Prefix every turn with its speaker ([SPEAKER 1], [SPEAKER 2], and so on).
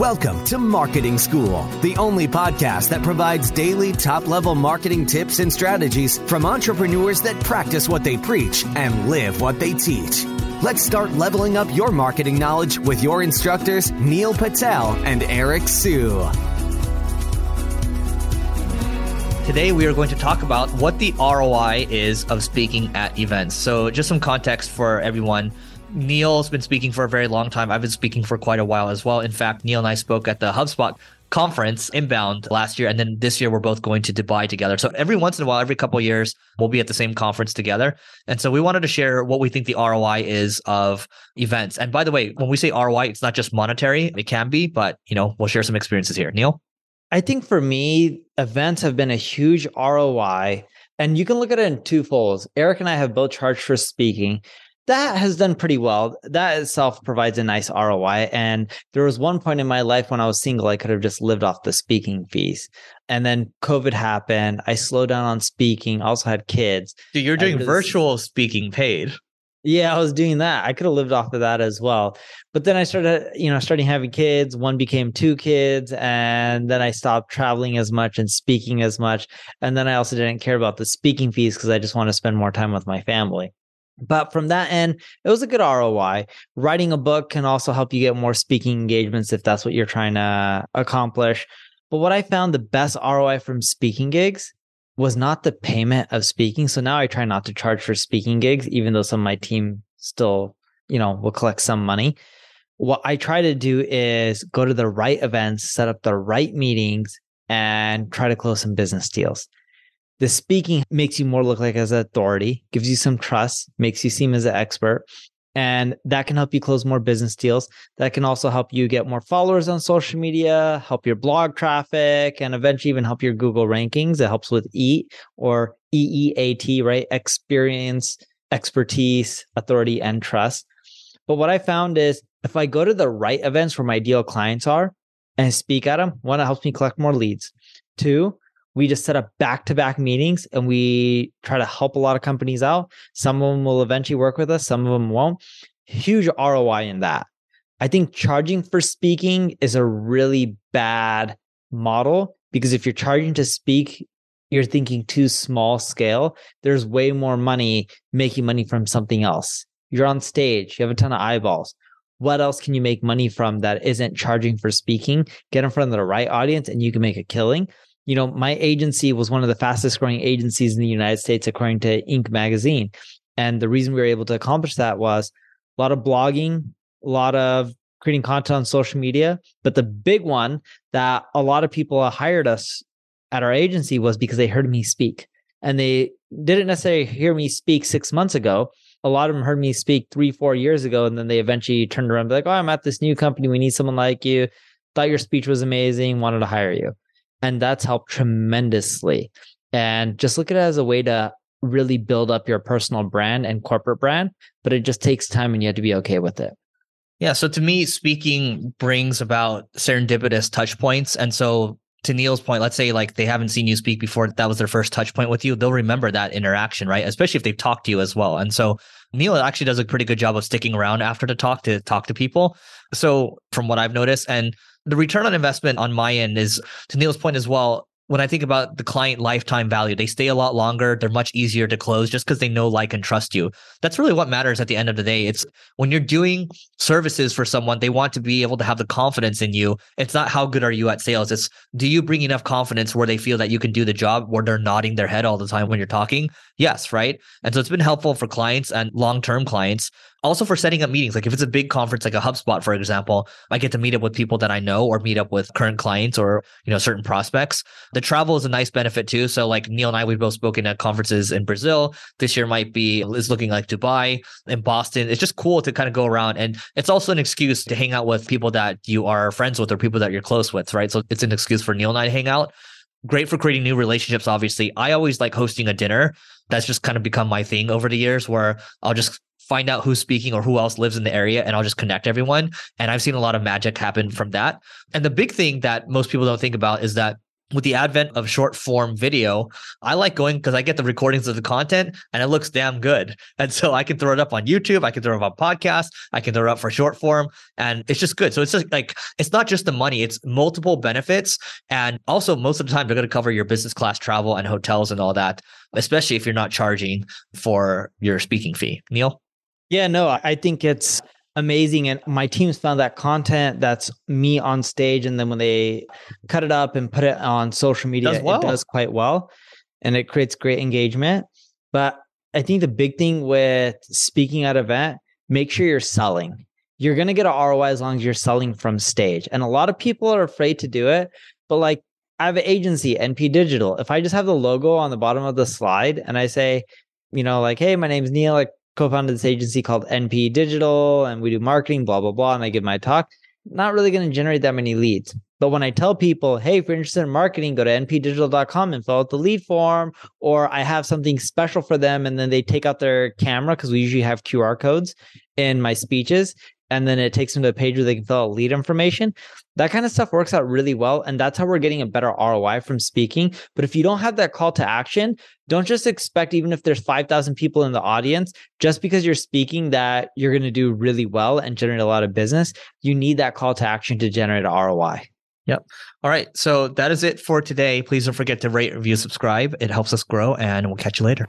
[SPEAKER 1] Welcome to Marketing School, the only podcast that provides daily top level marketing tips and strategies from entrepreneurs that practice what they preach and live what they teach. Let's start leveling up your marketing knowledge with your instructors, Neil Patel and Eric Siu.
[SPEAKER 2] Today, we are going to talk about what the ROI is of speaking at events. So, just some context for everyone. Neil's been speaking for a very long time. I've been speaking for quite a while as well. In fact, Neil and I spoke at the HubSpot conference inbound last year and then this year we're both going to dubai together. So every once in a while every couple of years we'll be at the same conference together. And so we wanted to share what we think the roi is of events. And by the way when we say roi it's not just monetary. It can be but you know we'll share some experiences here. Neil?
[SPEAKER 3] I think for me events have been a huge roi and you can look at it in two folds. Eric and i have both charged for speaking that has done pretty well. That itself provides a nice ROI. And there was one point in my life when I was single, I could have just lived off the speaking fees. And then COVID happened. I slowed down on speaking. I also had kids.
[SPEAKER 2] Dude, you're doing virtual speaking paid.
[SPEAKER 3] Yeah, I was doing that. I could have lived off of that as well. But then I started, you know, starting having kids. One became two kids. And then I stopped traveling as much and speaking as much. And then I also didn't care about the speaking fees because I just want to spend more time with my family. But from that end, it was a good ROI. Writing a book can also help you get more speaking engagements if that's what you're trying to accomplish. But what I found the best ROI from speaking gigs was not the payment of speaking. So now I try not to charge for speaking gigs, even though some of my team still, you know, will collect some money. What I try to do is go to the right events, set up the right meetings, and try to close some business deals. The speaking makes you more look like as an authority, gives you some trust, makes you seem as an expert. And that can help you close more business deals. That can also help you get more followers on social media, help your blog traffic, and eventually even help your Google rankings. It helps with EAT or EEAT, right? Experience, expertise, authority, and trust. But what I found is if I go to the right events where my ideal clients are and speak at them, one, it helps me collect more leads. Two, we just set up back to back meetings and we try to help a lot of companies out. Some of them will eventually work with us, some of them won't. Huge ROI in that. I think charging for speaking is a really bad model because if you're charging to speak, you're thinking too small scale. There's way more money making money from something else. You're on stage, you have a ton of eyeballs. What else can you make money from that isn't charging for speaking? Get in front of the right audience and you can make a killing you know, my agency was one of the fastest growing agencies in the United States, according to Inc. magazine. And the reason we were able to accomplish that was a lot of blogging, a lot of creating content on social media. But the big one that a lot of people hired us at our agency was because they heard me speak and they didn't necessarily hear me speak six months ago. A lot of them heard me speak three, four years ago, and then they eventually turned around and be like, "Oh, I'm at this new company. We need someone like you. Thought your speech was amazing. Wanted to hire you." And that's helped tremendously. And just look at it as a way to really build up your personal brand and corporate brand, but it just takes time and you have to be okay with it.
[SPEAKER 2] Yeah. So to me, speaking brings about serendipitous touch points. And so to Neil's point, let's say like they haven't seen you speak before, that was their first touch point with you. They'll remember that interaction, right? Especially if they've talked to you as well. And so Neil actually does a pretty good job of sticking around after the talk to talk to people. So from what I've noticed, and the return on investment on my end is to Neil's point as well when I think about the client lifetime value, they stay a lot longer. They're much easier to close just because they know, like, and trust you. That's really what matters at the end of the day. It's when you're doing services for someone, they want to be able to have the confidence in you. It's not how good are you at sales. It's do you bring enough confidence where they feel that you can do the job where they're nodding their head all the time when you're talking? Yes, right. And so it's been helpful for clients and long term clients also for setting up meetings like if it's a big conference like a hubspot for example i get to meet up with people that i know or meet up with current clients or you know certain prospects. The travel is a nice benefit too. So like neil and i we've both spoken at conferences in brazil. This year might be is looking like dubai and boston. It's just cool to kind of go around. And it's also an excuse to hang out with people that you are friends with or people that you're close with right? So it's an excuse for neil and i to hang out great for creating new relationships obviously i always like hosting a dinner that's just kind of become my thing over the years where i'll just find out who's speaking or who else lives in the area and I'll just connect everyone. And I've seen a lot of magic happen from that. And the big thing that most people don't think about is that with the advent of short form video, I like going because I get the recordings of the content and it looks damn good. And so I can throw it up on YouTube, I can throw it up on podcasts, I can throw it up for short form, and it's just good. So it's just like it's not just the money, it's multiple benefits. And also most of the time they're going to cover your business class travel and hotels and all that, especially if you're not charging for your speaking fee. Neil?
[SPEAKER 3] Yeah, no, I think it's amazing. And my team's found that content that's me on stage. And then when they cut it up and put it on social media, does well. it does quite well and it creates great engagement. But I think the big thing with speaking at event, make sure you're selling. You're going to get an ROI as long as you're selling from stage. And a lot of people are afraid to do it. But like I have an agency, NP Digital. If I just have the logo on the bottom of the slide and I say, you know, like, hey, my name's Neil, like co-founded this agency called NP Digital and we do marketing, blah, blah, blah. And I give my talk. Not really going to generate that many leads. But when I tell people, hey, if you're interested in marketing, go to npdigital.com and fill out the lead form, or I have something special for them, and then they take out their camera because we usually have QR codes in my speeches, and then it takes them to a page where they can fill out lead information. That kind of stuff works out really well. And that's how we're getting a better ROI from speaking. But if you don't have that call to action, don't just expect, even if there's 5,000 people in the audience, just because you're speaking that you're going to do really well and generate a lot of business. You need that call to action to generate ROI.
[SPEAKER 2] Yep. All right. So that is it for today. Please don't forget to rate, review, subscribe. It helps us grow, and we'll catch you later.